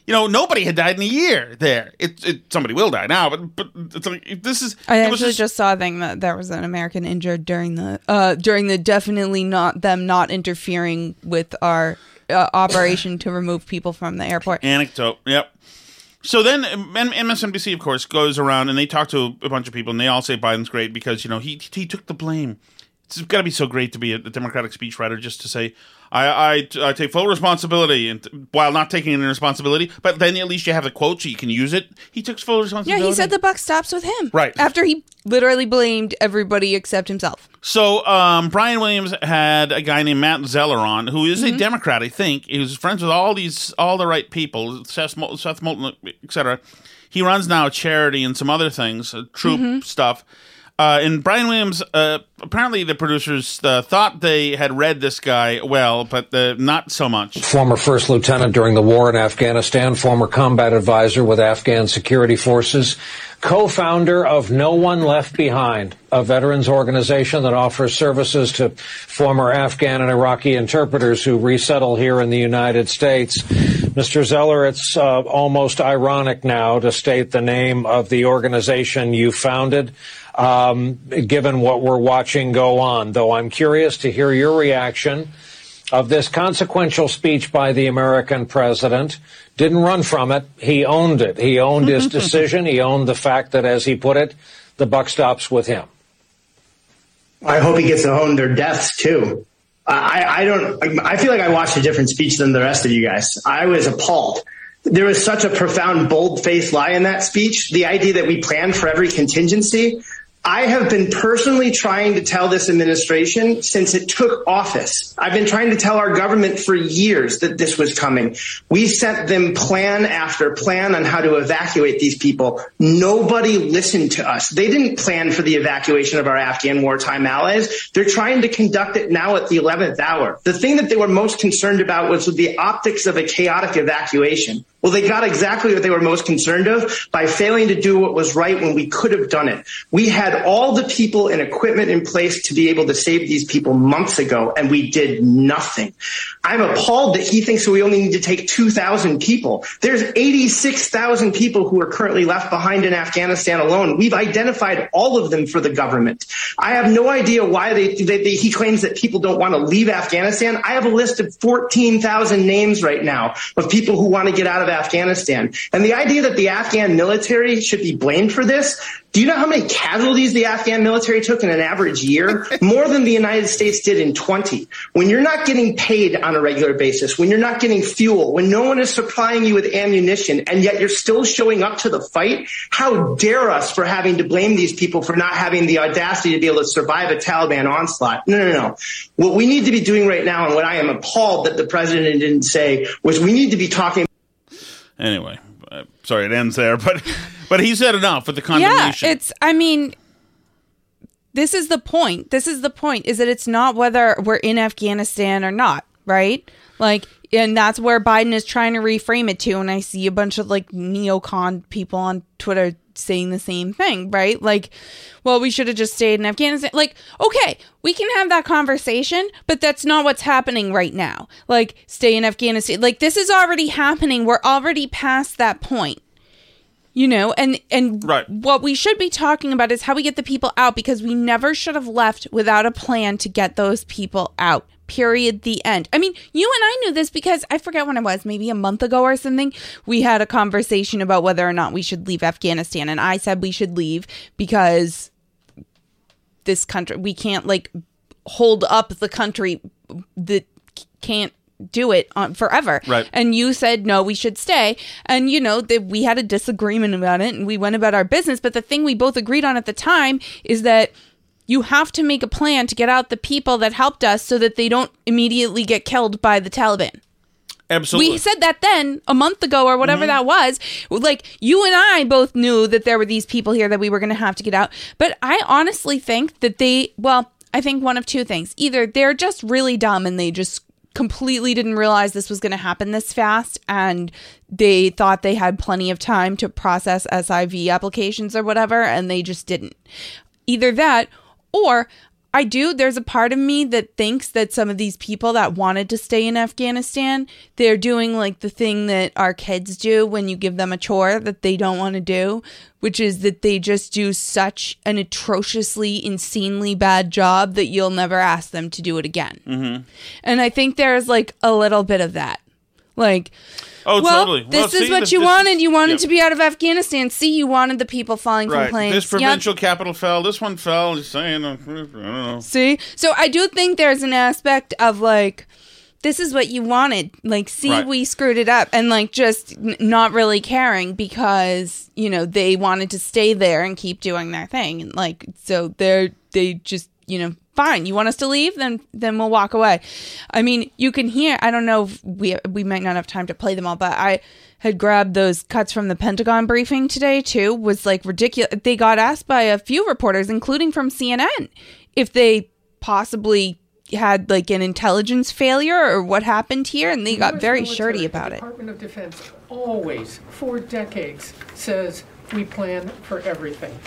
You know, nobody had died in a year there. It, it somebody will die now, but but it's like this is. I actually just saw a thing that there was an American injured during the uh during the definitely not them not interfering with our uh, operation to remove people from the airport. Anecdote. Yep. So then MSNBC, of course, goes around and they talk to a bunch of people, and they all say Biden's great because you know he he took the blame. It's got to be so great to be a, a Democratic speechwriter just to say I, I I take full responsibility and while not taking any responsibility, but then at least you have the quote so you can use it. He took full responsibility. Yeah, he said the buck stops with him. Right. After he literally blamed everybody except himself. So, um, Brian Williams had a guy named Matt Zeller on, who is Mm-hmm. a Democrat, I think. He was friends with all these, all the right people, Seth, Mol- Seth Moulton, etc. He runs now a charity and some other things, uh, troop Mm-hmm. stuff. Uh, and Brian Williams, uh, apparently the producers uh, thought they had read this guy well, but uh, not so much. former first lieutenant during the war in Afghanistan, former combat advisor with Afghan security forces, co-founder of No One Left Behind, a veterans organization that offers services to former Afghan and Iraqi interpreters who resettle here in the United States. Mr. Zeller, it's uh, almost ironic now to state the name of the organization you founded um, given what we're watching go on, though I'm curious to hear your reaction of this consequential speech by the American president. Didn't run from it. He owned it. He owned his decision. He owned the fact that, as he put it, the buck stops with him. I hope he gets to own their deaths too. I, I don't. I feel like I watched a different speech than the rest of you guys. I was appalled. There was such a profound, bold-faced lie in that speech. The idea that we plan for every contingency. I have been personally trying to tell this administration since it took office. I've been trying to tell our government for years that this was coming. We sent them plan after plan on how to evacuate these people. Nobody listened to us. They didn't plan for the evacuation of our Afghan wartime allies. They're trying to conduct it now at the 11th hour. The thing that they were most concerned about was the optics of a chaotic evacuation. Well, they got exactly what they were most concerned of by failing to do what was right when we could have done it. We had all the people and equipment in place to be able to save these people months ago, and we did nothing. I'm appalled that he thinks we only need to take 2,000 people. There's 86,000 people who are currently left behind in Afghanistan alone. We've identified all of them for the government. I have no idea why they, they, they he claims that people don't want to leave Afghanistan. I have a list of 14,000 names right now of people who want to get out of Afghanistan. And the idea that the Afghan military should be blamed for this, do you know how many casualties the Afghan military took in an average year? More than the United States did in 20. When you're not getting paid on a regular basis, when you're not getting fuel, when no one is supplying you with ammunition, and yet you're still showing up to the fight, how dare us for having to blame these people for not having the audacity to be able to survive a Taliban onslaught? No, no, no. What we need to be doing right now, and what I am appalled that the president didn't say, was we need to be talking Anyway, uh, sorry, it ends there, but but he said enough with the Yeah, it's. I mean, this is the point. This is the point. Is that it's not whether we're in Afghanistan or not, right? Like, and that's where Biden is trying to reframe it to. And I see a bunch of like neocon people on Twitter saying the same thing, right? Like, well, we should have just stayed in Afghanistan. Like, okay, we can have that conversation, but that's not what's happening right now. Like, stay in Afghanistan. Like, this is already happening. We're already past that point you know and and Right. what we should be talking about is how we get the people out because we never should have left without a plan to get those people out period the end. I mean you and i knew this because i forget when it was maybe a month ago or something we had a conversation about whether or not we should leave afghanistan. And i said we should leave because this country we can't like hold up the country that can't do it on forever. Right. and you said no we should stay. And you know that we had a disagreement about it and we went about our business. But the thing we both agreed on at the time is that you have to make a plan to get out the people that helped us so that they don't immediately get killed by the Taliban. Absolutely. We said that then a month ago or whatever mm-hmm. that was. Like you and I both knew that there were these people here that we were going to have to get out. But I honestly think that they, well, I think one of two things. Either they're just really dumb and they just completely didn't realize this was going to happen this fast and they thought they had plenty of time to process SIV applications or whatever and they just didn't. Either that or I do. There's a part of me that thinks that some of these people that wanted to stay in Afghanistan, they're doing like the thing that our kids do when you give them a chore that they don't want to do, which is that they just do such an atrociously, insanely bad job that you'll never ask them to do it again. Mm-hmm. And I think there's like a little bit of that. Like, Oh, well, totally. Well, this is what this- you wanted. is- you wanted yep. to be out of Afghanistan. See, you wanted the people falling from planes. This Yep. provincial capital fell. This one fell. Just saying. uh, I don't know. See? So I do think there's an aspect of like, this is what you wanted. Like, see, Right. we screwed it up. And like, just n- not really caring because, you know, they wanted to stay there and keep doing their thing. And like, so they're, they just, you know, fine. You want us to leave? Then, then we'll walk away. I mean, you can hear, I don't know if we, we might not have time to play them all, but I, had grabbed those cuts from the Pentagon briefing today too was like ridiculous. They got asked by a few reporters, including from CNN, if they possibly had like an intelligence failure or what happened here, and they got US very shirty about it. Department of Defense always, for decades, says we plan for everything.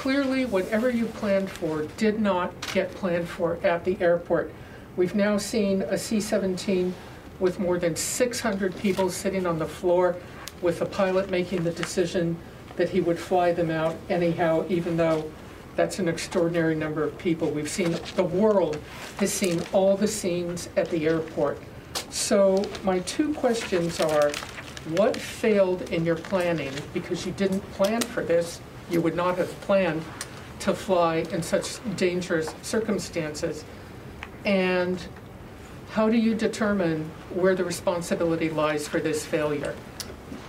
Clearly, whatever you planned for did not get planned for at the airport. We've now seen a C 17 with more than 600 people sitting on the floor, with the pilot making the decision that he would fly them out anyhow, even though that's an extraordinary number of people. We've seen, the world has seen all the scenes at the airport. So my two questions are, what failed in your planning? Because you didn't plan for this, you would not have planned to fly in such dangerous circumstances. And how do you determine where the responsibility lies for this failure?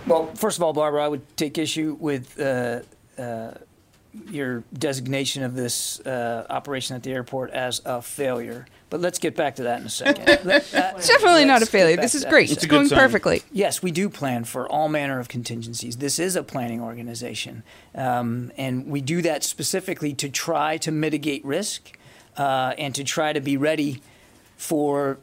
Well, first of all, Barbara, I would take issue with uh, uh, your designation of this uh, operation at the airport as a failure. But let's get back to that in a second. Let- that- It's definitely not a failure. This is great. It's going perfectly. Yes, we do plan for all manner of contingencies. This is a planning organization. Um, and we do that specifically to try to mitigate risk uh, and to try to be ready for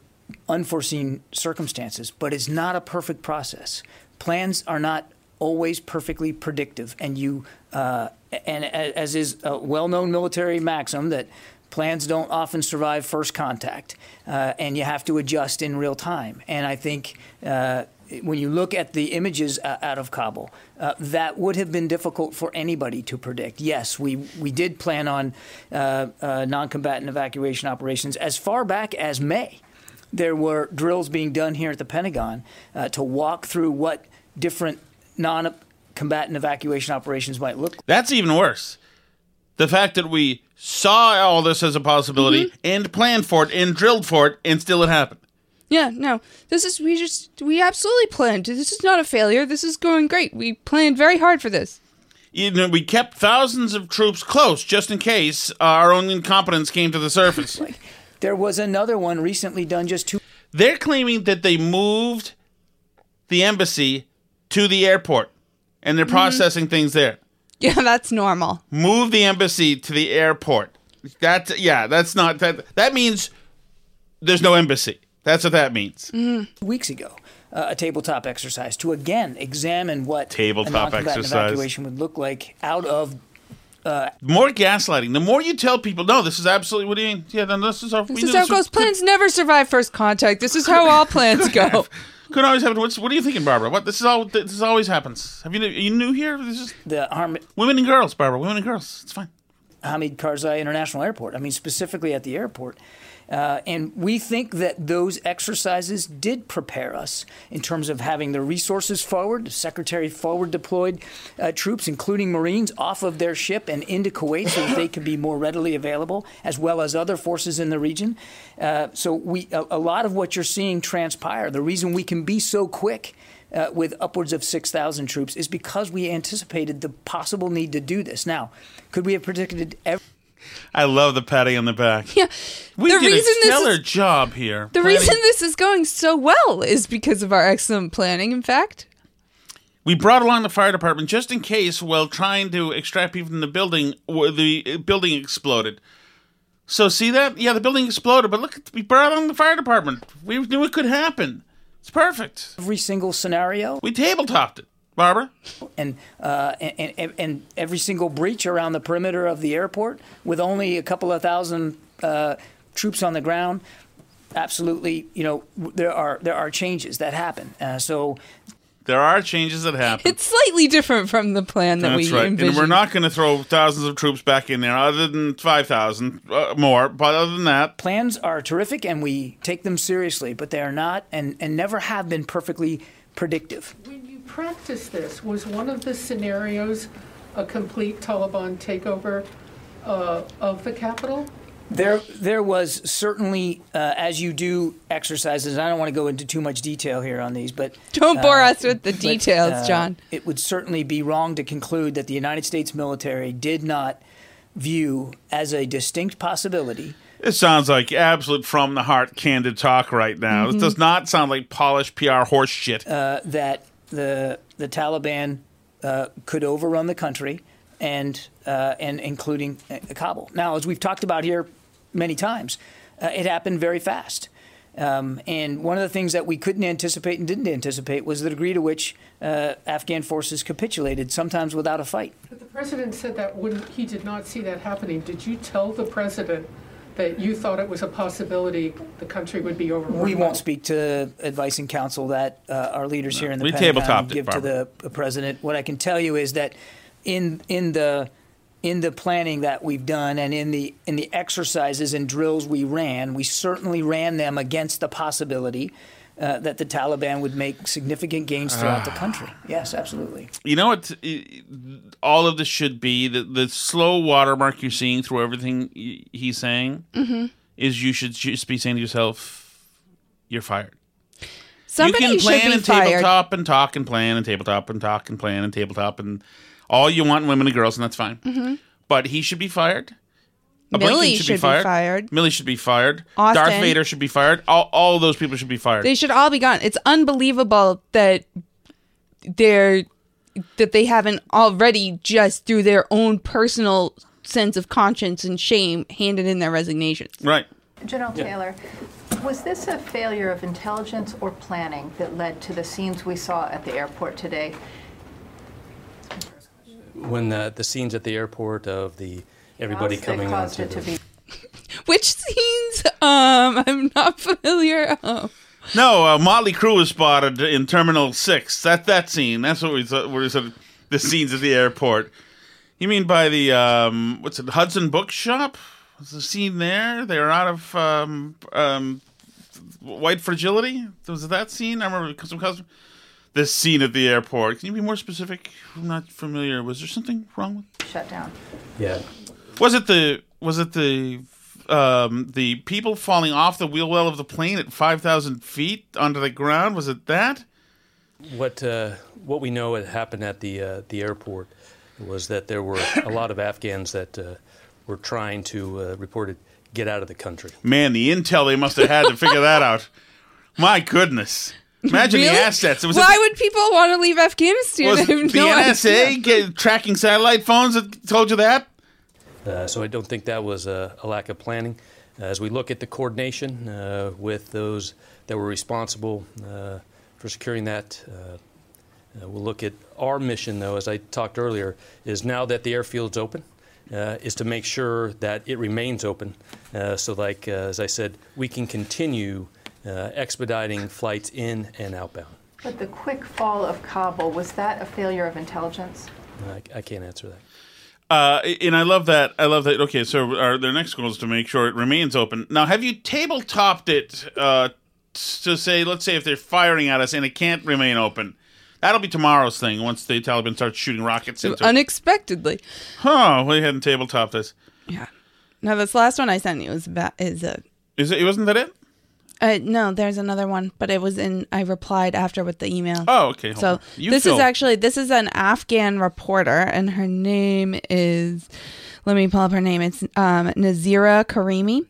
unforeseen circumstances. But it's not a perfect process. Plans are not always perfectly predictive. And you, uh, and as is a well-known military maxim that plans don't often survive first contact, uh, and you have to adjust in real time. And I think uh, when you look at the images uh, out of Kabul, uh, that would have been difficult for anybody to predict. Yes, we we did plan on uh, uh, non-combatant evacuation operations as far back as May. There were drills being done here at the Pentagon to walk through what different non-combatant evacuation operations might look like. That's even worse. The fact that we saw all this as a possibility Mm-hmm. and planned for it and drilled for it, and still it happened. Yeah, no. This is we just we absolutely planned. This is not a failure. This is going great. We planned very hard for this. You know, we kept thousands of troops close just in case our own incompetence came to the surface. There was another one recently done just two. They're claiming that they moved the embassy to the airport and they're Mhm. processing things there. Yeah, that's normal. Move the embassy to the airport. That yeah, that's not that. That means there's no embassy. That's what that means. Two weeks ago, uh, a tabletop exercise to again examine what Tabletop a non-combatant exercise. evacuation would look like out of. Uh, More gaslighting. The more you tell people, no, this is absolutely what do you mean? Yeah, then this is how This is how it goes. Plans never survive first contact. This is how all plans go. Could always happen. What's, what are you thinking, Barbara? What this is all. This is always happens. Have you are you new here? This is the. Women and girls, Barbara. Women and girls. It's fine. Hamid Karzai International Airport. I mean, specifically at the airport. Uh, and we think that those exercises did prepare us in terms of having the resources forward, the Secretary forward deployed uh, troops, including Marines, off of their ship and into Kuwait so that they could be more readily available, as well as other forces in the region. Uh, so we, a, a lot of what you're seeing transpire, the reason we can be so quick uh, with upwards of 6,000 troops is because we anticipated the possible need to do this. Now, could we have predicted every I love the patting on the back. Yeah. We The did reason a this stellar is- job here. The planning- reason this is going so well is because of our excellent planning, in fact. We brought along the fire department just in case while trying to extract people from the building, where the building exploded. So see that? Yeah, the building exploded, but look, we brought along the fire department. We knew it could happen. It's perfect. Every single scenario. We tabletopped it, Barbara. and, uh, and, and, and every single breach around the perimeter of the airport with only a couple of thousand uh, troops on the ground, absolutely, you know, there are there are changes that happen. Uh, so There are changes that happen. It's slightly different from the plan that That's we right. envisioned. And we're not going to throw thousands of troops back in there, other than 5,000 uh, more. But other than that, plans are terrific and we take them seriously, but they are not and, and never have been perfectly predictive. When you practice this, was one of the scenarios a complete Taliban takeover uh, of the capital? There, there was certainly, uh, as you do exercises. I don't want to go into too much detail here on these, but Don't bore uh, us with the but, details, uh, John. It would certainly be wrong to conclude that the United States military did not view as a distinct possibility it sounds like absolute from the heart, candid talk right now. Mhm. It does not sound like polished PR horse shit. uh, that the the Taliban uh, could overrun the country and uh, and including uh, Kabul. Now, as we've talked about here many times, uh, it happened very fast. Um, and one of the things that we couldn't anticipate and didn't anticipate was the degree to which uh, Afghan forces capitulated, sometimes without a fight. But the president said that wouldn't, he did not see that happening. Did you tell the president that you thought it was a possibility the country would be overrun? We won't speak to advice and counsel that uh, our leaders here in the We Pentagon tabletopped it, give to the, the president. What I can tell you is that in in the in the planning that we've done and in the in the exercises and drills we ran, we certainly ran them against the possibility uh, that the Taliban would make significant gains throughout the country. Yes, absolutely. You know what? All of this should be the, the slow watermark you're seeing through everything he's saying Mhm. is you should just be saying to yourself, "You're fired." Somebody you can plan should be and fired. tabletop and talk and plan and tabletop and talk and plan and tabletop and all you want, women and girls, and that's fine. Mhm. But he should be fired. A Milley Blinken should be fired. Milley should be fired. Austin. Darth Vader should be fired. All, all those people should be fired. They should all be gone. It's unbelievable that they're that they haven't already just through their own personal sense of conscience and shame handed in their resignations. Right. General Taylor, was this a failure of intelligence or planning that led to the scenes we saw at the airport today? when the, the scenes at the airport of the everybody That coming caused onto it to be Which scenes? Um, I'm not familiar. Oh. No, uh, Motley Crue was spotted in Terminal Six. That that scene. That's what we thought. We said the scenes at the airport. You mean by the um, what's it? Hudson Bookshop? Was the scene there? They were out of um, um, White Fragility. Was it that scene? I remember some custom. This scene at the airport. Can you be more specific? I'm not familiar. Was there something wrong with? shut down. yeah. Was it the was it the um, the people falling off the wheel well of the plane at five thousand feet onto the ground? Was it that? What uh, what we know had happened at the uh, the airport was that there were a lot of Afghans that uh, were trying to uh, reported get out of the country. Man, the intel they must have had to figure that out. My goodness! Imagine Really? the assets. It was Why a, would people want to leave Afghanistan? was I have the no NSA idea. get, tracking satellite phones that told you that? Uh, so I don't think that was a, a lack of planning. As we look at the coordination uh, with those that were responsible uh, for securing that, uh, uh, we'll look at our mission, though, as I talked earlier, is now that the airfield's open, uh, is to make sure that it remains open. Uh, so, like uh, as I said, we can continue uh, expediting flights in and outbound. But the quick fall of Kabul, was that a failure of intelligence? I, I can't answer that. Uh, and I love that. I love that. Okay, so our their next goal is to make sure it remains open. Now, have you tabletopped it uh, to say, let's say, if they're firing at us and it can't remain open, that'll be tomorrow's thing. Once the Taliban starts shooting rockets into it. Unexpectedly. Huh? We hadn't tabletopped this. Yeah. Now this last one I sent you was about is a. Is it? Wasn't that it? Uh, no, there's another one, but it was in. I replied after with the email. Oh, okay, So this fill. is actually this is an Afghan reporter, and her name is. Let me pull up her name. It's um, Nazira Karimi.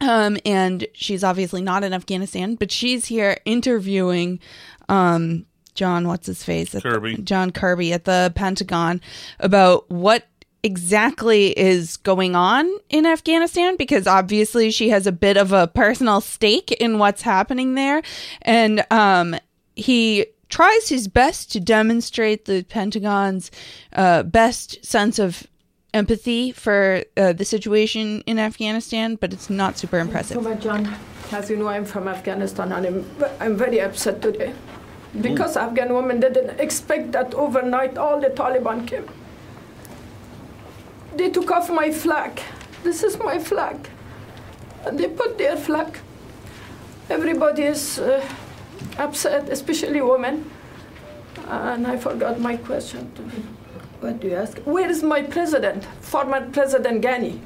Um, and she's obviously not in Afghanistan, but she's here interviewing um, John, what's his face? At the- Kirby. John Kirby at the Pentagon about what exactly is going on in Afghanistan because obviously she has a bit of a personal stake in what's happening there. And um, he tries his best to demonstrate the Pentagon's uh, best sense of empathy for uh, the situation in Afghanistan, but it's not super impressive. So much, John. As you know, I'm from Afghanistan and I'm, I'm very upset today because Afghan women didn't expect that overnight all the Taliban came. They took off my flag. This is my flag. And they put their flag. Everybody is uh, upset, especially women. And I forgot my question. What do you ask? Where is my president, former President Ghani?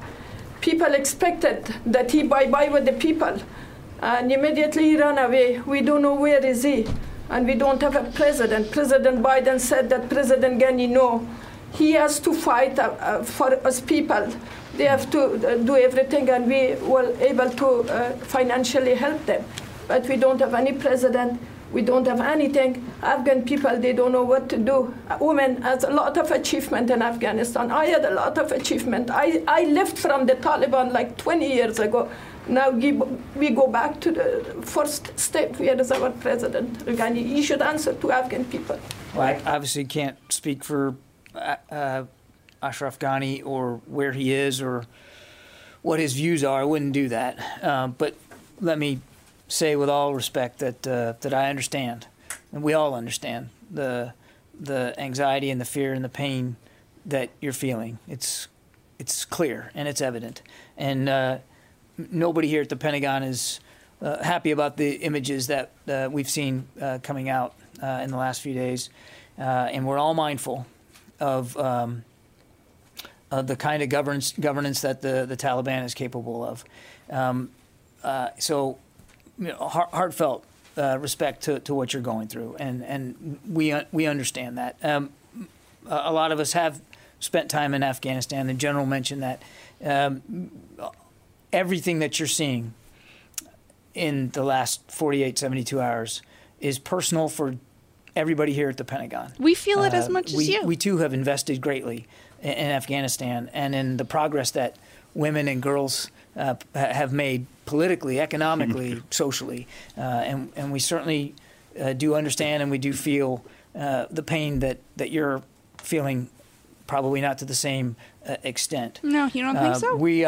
People expected that he bye-bye with the people. And immediately he ran away. We don't know where is he. And we don't have a president. President Biden said that President Ghani, no, he has to fight uh, uh, for us people. They have to uh, do everything, and we were able to uh, financially help them. But we don't have any president. We don't have anything. Afghan people, they don't know what to do. A woman has a lot of achievement in Afghanistan. I had a lot of achievement. I, I left from the Taliban like 20 years ago. Now we go back to the first step. Where is our president, Ghani? He should answer to Afghan people. Well, I obviously can't speak for uh, uh, Ashraf Ghani or where he is or what his views are. I wouldn't do that. Uh, but let me say with all respect that uh, that I understand, and we all understand the the anxiety and the fear and the pain that you're feeling. It's it's clear and it's evident, and uh, nobody here at the Pentagon is uh, happy about the images that uh, we've seen uh, coming out in the last few days, and we're all mindful of. Um, of the kind of governance governance that the, the Taliban is capable of, um, so you know, heart, heartfelt respect to, to what you're going through, and and we we understand that. Um, a lot of us have spent time in Afghanistan. The general mentioned that. Um, everything that you're seeing in the last 48, 72 hours is personal for everybody here at the Pentagon. We feel it uh, as much we, as you. We too have invested greatly in, in, Afghanistan and in the progress that women and girls uh, have made politically, economically, socially. Uh, and, and we certainly uh, do understand and we do feel uh, the pain that, that you're feeling, probably not to the same uh, extent. No, you don't think so? We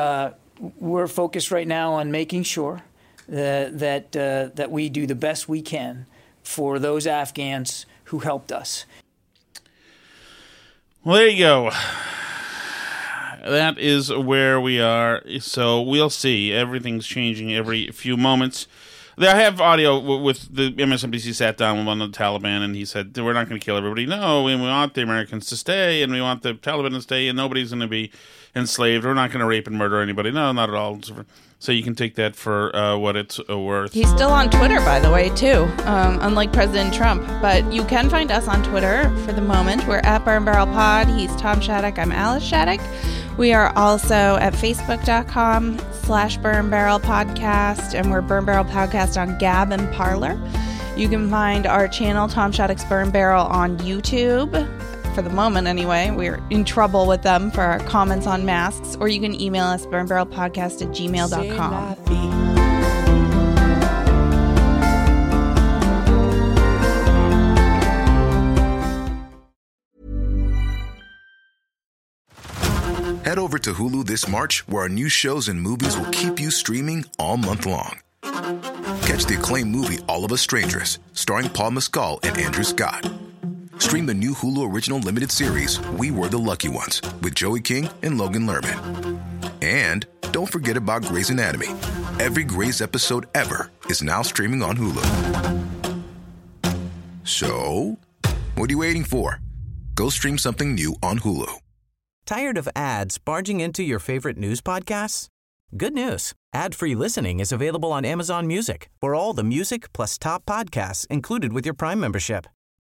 we're focused right now on making sure that that, uh, that we do the best we can for those Afghans who helped us. Well, there you go. That is where we are. So we'll see. Everything's changing every few moments. I have audio with the MSNBC sat down with one of the Taliban, and he said, "We're not going to kill everybody. No, we want the Americans to stay, and we want the Taliban to stay, and nobody's going to be enslaved. We're not going to rape and murder anybody. No, not at all." So you can take that for uh, what it's uh, worth. He's still on Twitter, by the way, too, um, unlike President Trump. But you can find us on Twitter for the moment. We're at Burn Barrel Pod. He's Tom Shattuck. I'm Alice Shattuck. We are also at facebook.com slash Burn Barrel Podcast, and we're Burn Barrel Podcast on Gab and Parler. You can find our channel, Tom Shattuck's Burn Barrel, on YouTube for the moment anyway. We're in trouble with them for our comments on masks, or you can email us burnbarrelpodcast at gmail.com. Head over to Hulu this March, where our new shows and movies will keep you streaming all month long. Catch the acclaimed movie All of Us Strangers, starring Paul Mescal and Andrew Scott. Stream the new Hulu original limited series We Were the Lucky Ones with Joey King and Logan Lerman. And don't forget about Grey's Anatomy. Every Grey's episode ever is now streaming on Hulu. So, what are you waiting for? Go stream something new on Hulu. Tired of ads barging into your favorite news podcasts? Good news. Ad-free listening is available on Amazon Music for all the music plus top podcasts included with your Prime membership.